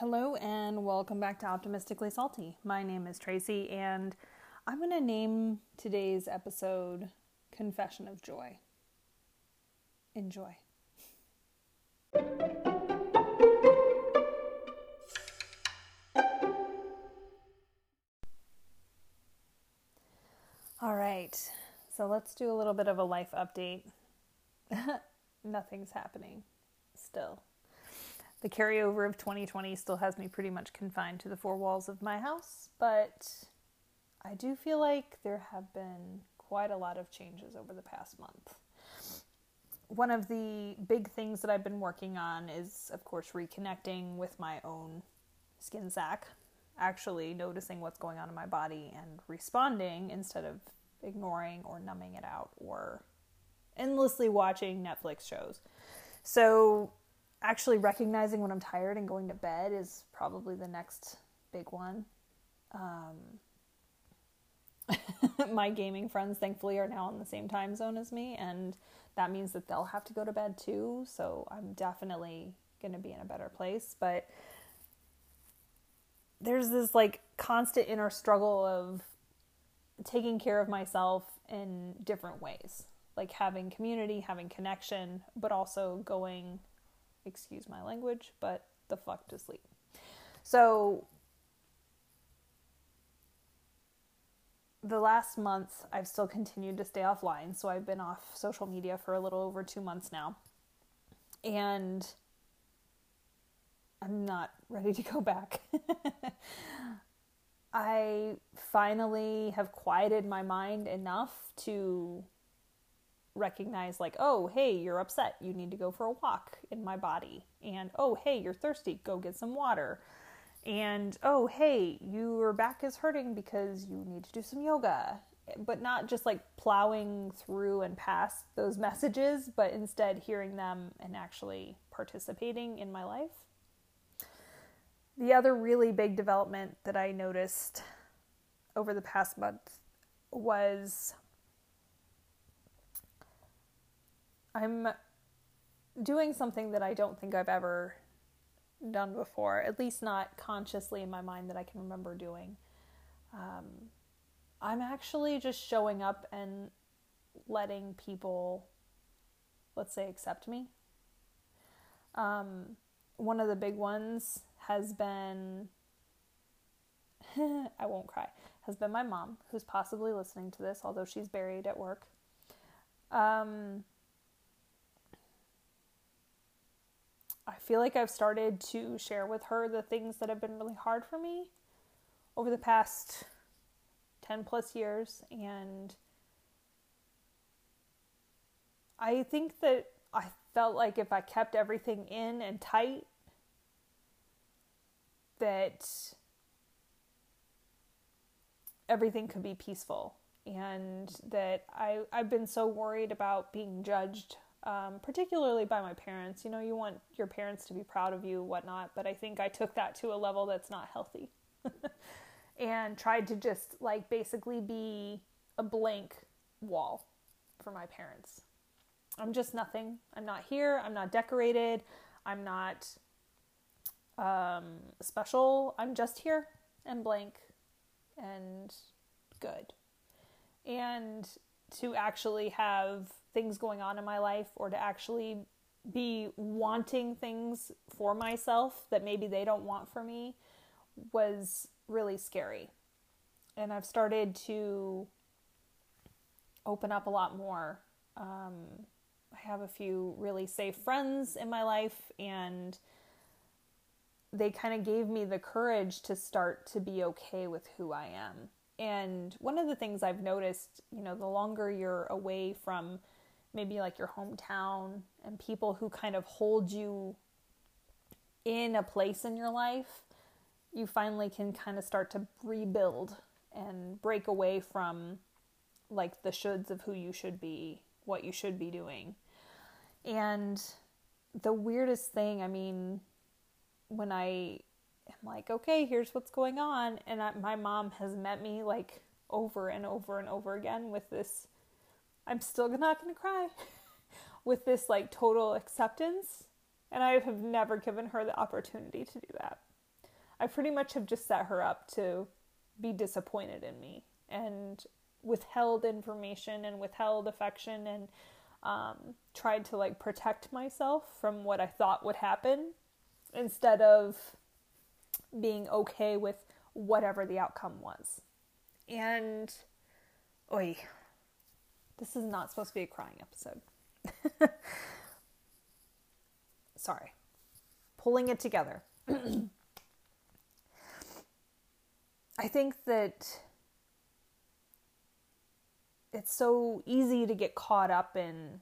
Hello, and welcome back to Optimistically Salty. My name is Tracy, and I'm going to name today's episode Confession of Joy. Enjoy. All right, so let's do a little bit of a life update. Nothing's happening still. The carryover of 2020 still has me pretty much confined to the four walls of my house, but I do feel like there have been quite a lot of changes over the past month. One of the big things that I've been working on is, of course, reconnecting with my own skin sac, actually noticing what's going on in my body and responding instead of ignoring or numbing it out or endlessly watching Netflix shows. So, actually recognizing when I'm tired and going to bed is probably the next big one. Um, my gaming friends, thankfully, are now in the same time zone as me, and that means that they'll have to go to bed too. So I'm definitely going to be in a better place. But there's this like constant inner struggle of taking care of myself in different ways, like having community, having connection, but also going excuse my language, but the fuck to sleep. So the last month, I've still continued to stay offline. So I've been off social media for a little over two months now. And I'm not ready to go back. I finally have quieted my mind enough to recognize like oh hey you're upset. You need to go for a walk in my body. And oh hey you're thirsty. Go get some water. And oh hey your back is hurting because you need to do some yoga. But not just like plowing through and past those messages but instead hearing them and actually participating in my life. The other really big development that i noticed over the past month was I'm doing something that I don't think I've ever done before, at least not consciously in my mind that I can remember doing. Um, I'm actually just showing up and letting people, let's say, accept me. Um, one of the big ones has been, I won't cry, has been my mom, who's possibly listening to this, although she's buried at work. Um, I feel like I've started to share with her the things that have been really hard for me over the past 10 plus years. And I think that I felt like if I kept everything in and tight, that everything could be peaceful and that I, I've been so worried about being judged um, particularly by my parents. You know, you want your parents to be proud of you, whatnot, but I think I took that to a level that's not healthy and tried to just like basically be a blank wall for my parents. I'm just nothing. I'm not here. I'm not decorated. I'm not um, special. I'm just here and blank and good. And to actually have things going on in my life or to actually be wanting things for myself that maybe they don't want for me was really scary. And I've started to open up a lot more. Um, I have a few really safe friends in my life, and they kind of gave me the courage to start to be okay with who I am. And one of the things I've noticed, you know, the longer you're away from maybe like your hometown and people who kind of hold you in a place in your life, you finally can kind of start to rebuild and break away from like the shoulds of who you should be, what you should be doing. And the weirdest thing, I mean, when I am like, okay, here's what's going on. And I, my mom has met me like over and over and over again with this, I'm still not going to cry, with this like total acceptance. And I have never given her the opportunity to do that. I pretty much have just set her up to be disappointed in me and withheld information and withheld affection and um, tried to like protect myself from what I thought would happen instead of being okay with whatever the outcome was. And, oi, this is not supposed to be a crying episode. Sorry. Pulling it together. I think that it's so easy to get caught up in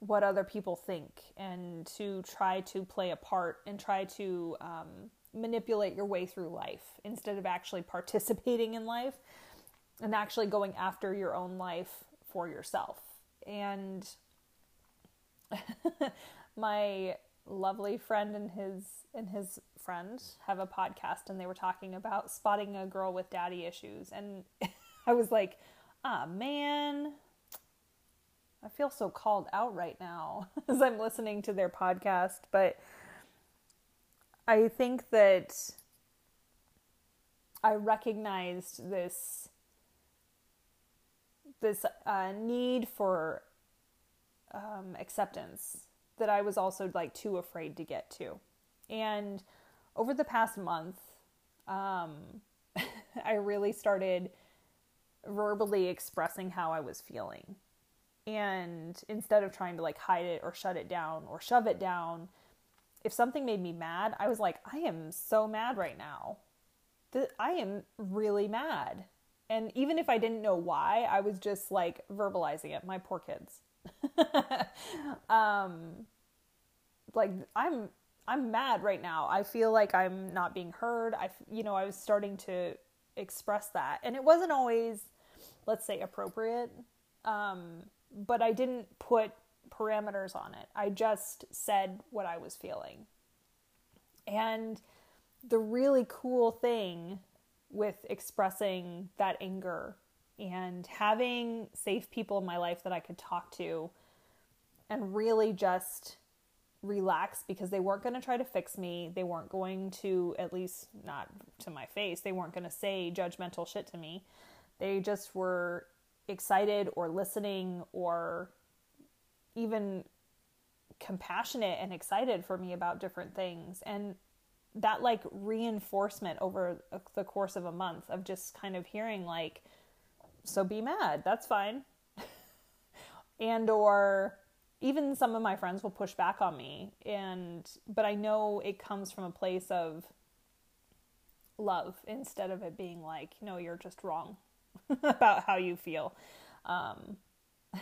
what other people think and to try to play a part and try to um, manipulate your way through life instead of actually participating in life and actually going after your own life for yourself. And my lovely friend and his and his friend have a podcast and they were talking about spotting a girl with daddy issues and I was like, "Ah, man, I feel so called out right now as I'm listening to their podcast, but I think that I recognized this this uh, need for um, acceptance that I was also like too afraid to get to. And over the past month, um, I really started verbally expressing how I was feeling. And instead of trying to like hide it or shut it down or shove it down, if something made me mad, I was like, I am so mad right now. I am really mad. And even if I didn't know why, I was just like verbalizing it. My poor kids. um, like I'm I'm mad right now. I feel like I'm not being heard. I you know I was starting to express that, and it wasn't always, let's say, appropriate. Um, but I didn't put parameters on it. I just said what I was feeling. And the really cool thing with expressing that anger and having safe people in my life that I could talk to and really just relax because they weren't going to try to fix me. They weren't going to, at least not to my face, they weren't going to say judgmental shit to me. They just were excited or listening or even compassionate and excited for me about different things. And that like reinforcement over the course of a month of just kind of hearing like so be mad that's fine. And or even some of my friends will push back on me and but i know it comes from a place of love instead of it being like no you're just wrong about how you feel. Um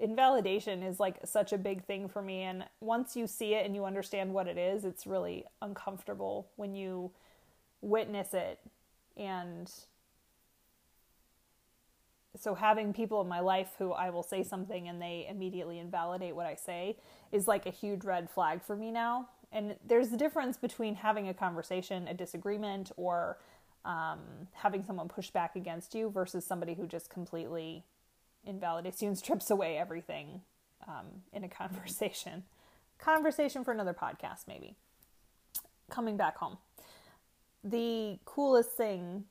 invalidation is like such a big thing for me and once you see it and you understand what it is it's really uncomfortable when you witness it and so having people in my life who I will say something and they immediately invalidate what I say is like a huge red flag for me now. And there's a difference between having a conversation, a disagreement, or um, having someone push back against you versus somebody who just completely and strips away everything um, in a conversation. Conversation for another podcast, maybe. Coming back home. The coolest thing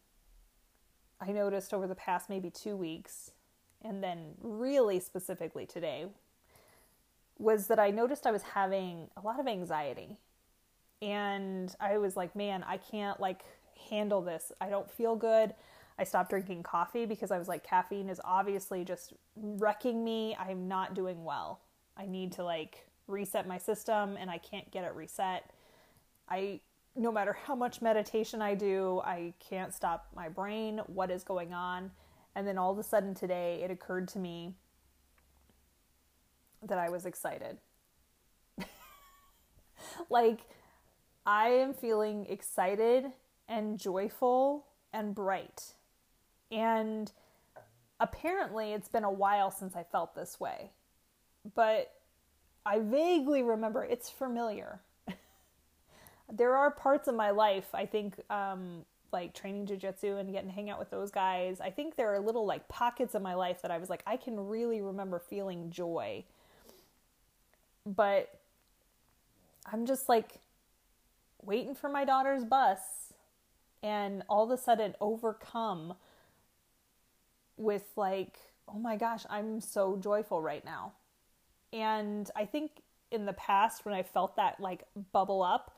I noticed over the past maybe two weeks, and then really specifically today, was that I noticed I was having a lot of anxiety. And I was like, man, I can't like handle this. I don't feel good. I stopped drinking coffee because I was like, caffeine is obviously just wrecking me. I'm not doing well. I need to like reset my system and I can't get it reset. I no matter how much meditation I do, I can't stop my brain. What is going on? And then all of a sudden today, it occurred to me that I was excited. like, I am feeling excited and joyful and bright. And apparently, it's been a while since I felt this way. But I vaguely remember it's familiar there are parts of my life, I think, um, like training jujitsu and getting to hang out with those guys. I think there are little like pockets of my life that I was like, I can really remember feeling joy. But I'm just like, waiting for my daughter's bus and all of a sudden overcome with like, oh my gosh, I'm so joyful right now. And I think in the past when I felt that like bubble up,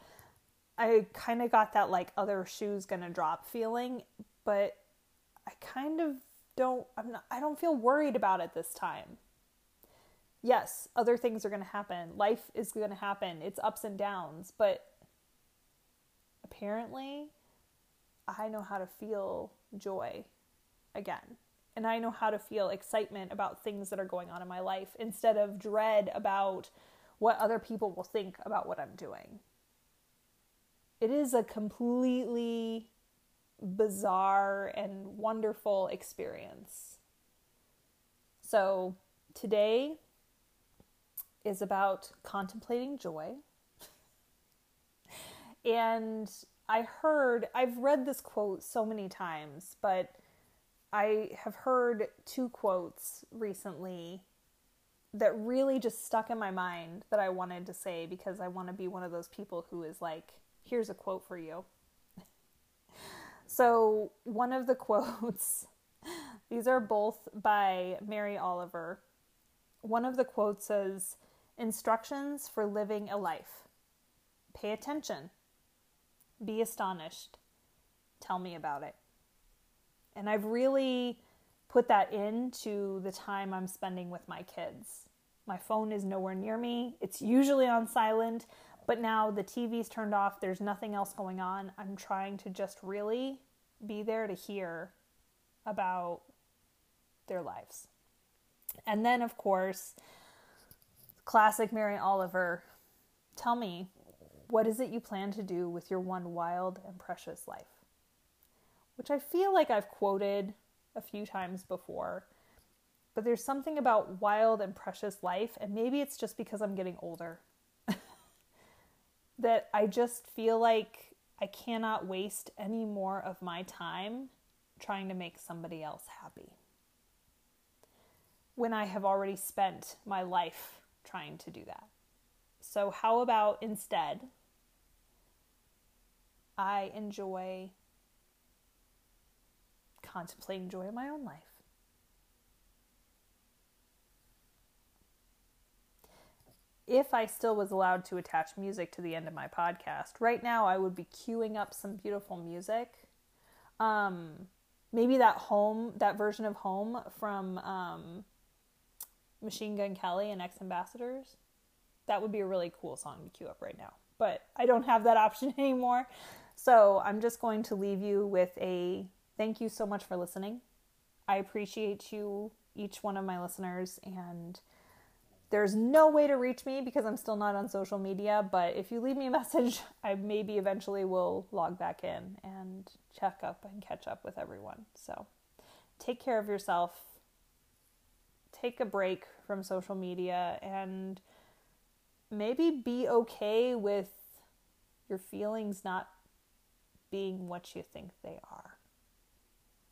I kind of got that like other shoes gonna drop feeling, but I kind of don't I'm not I don't feel worried about it this time. Yes, other things are to happen. Life is to happen. It's ups and downs, but apparently I know how to feel joy again. And I know how to feel excitement about things that are going on in my life instead of dread about what other people will think about what I'm doing. It is a completely bizarre and wonderful experience. So, today is about contemplating joy. and I heard, I've read this quote so many times, but I have heard two quotes recently that really just stuck in my mind that I wanted to say because I want to be one of those people who is like, here's a quote for you. so, one of the quotes, these are both by Mary Oliver. One of the quotes says, Instructions for living a life. Pay attention. Be astonished. Tell me about it. And I've really put that into the time I'm spending with my kids. My phone is nowhere near me. It's usually on silent, but now the TV's turned off. There's nothing else going on. I'm trying to just really be there to hear about their lives. And then, of course, classic Mary Oliver, tell me, what is it you plan to do with your one wild and precious life? Which I feel like I've quoted a few times before, but there's something about wild and precious life, and maybe it's just because I'm getting older, that I just feel like I cannot waste any more of my time trying to make somebody else happy when I have already spent my life trying to do that. So, how about instead, I enjoy contemplating joy in my own life? If I still was allowed to attach music to the end of my podcast, right now I would be queuing up some beautiful music. Um, maybe that home, that version of home from um, Machine Gun Kelly and X Ambassadors. That would be a really cool song to queue up right now. But I don't have that option anymore. So I'm just going to leave you with a thank you so much for listening. I appreciate you, each one of my listeners, and there's no way to reach me because I'm still not on social media. But if you leave me a message, I maybe eventually will log back in and check up and catch up with everyone. So take care of yourself take a break from social media and maybe be okay with your feelings not being what you think they are.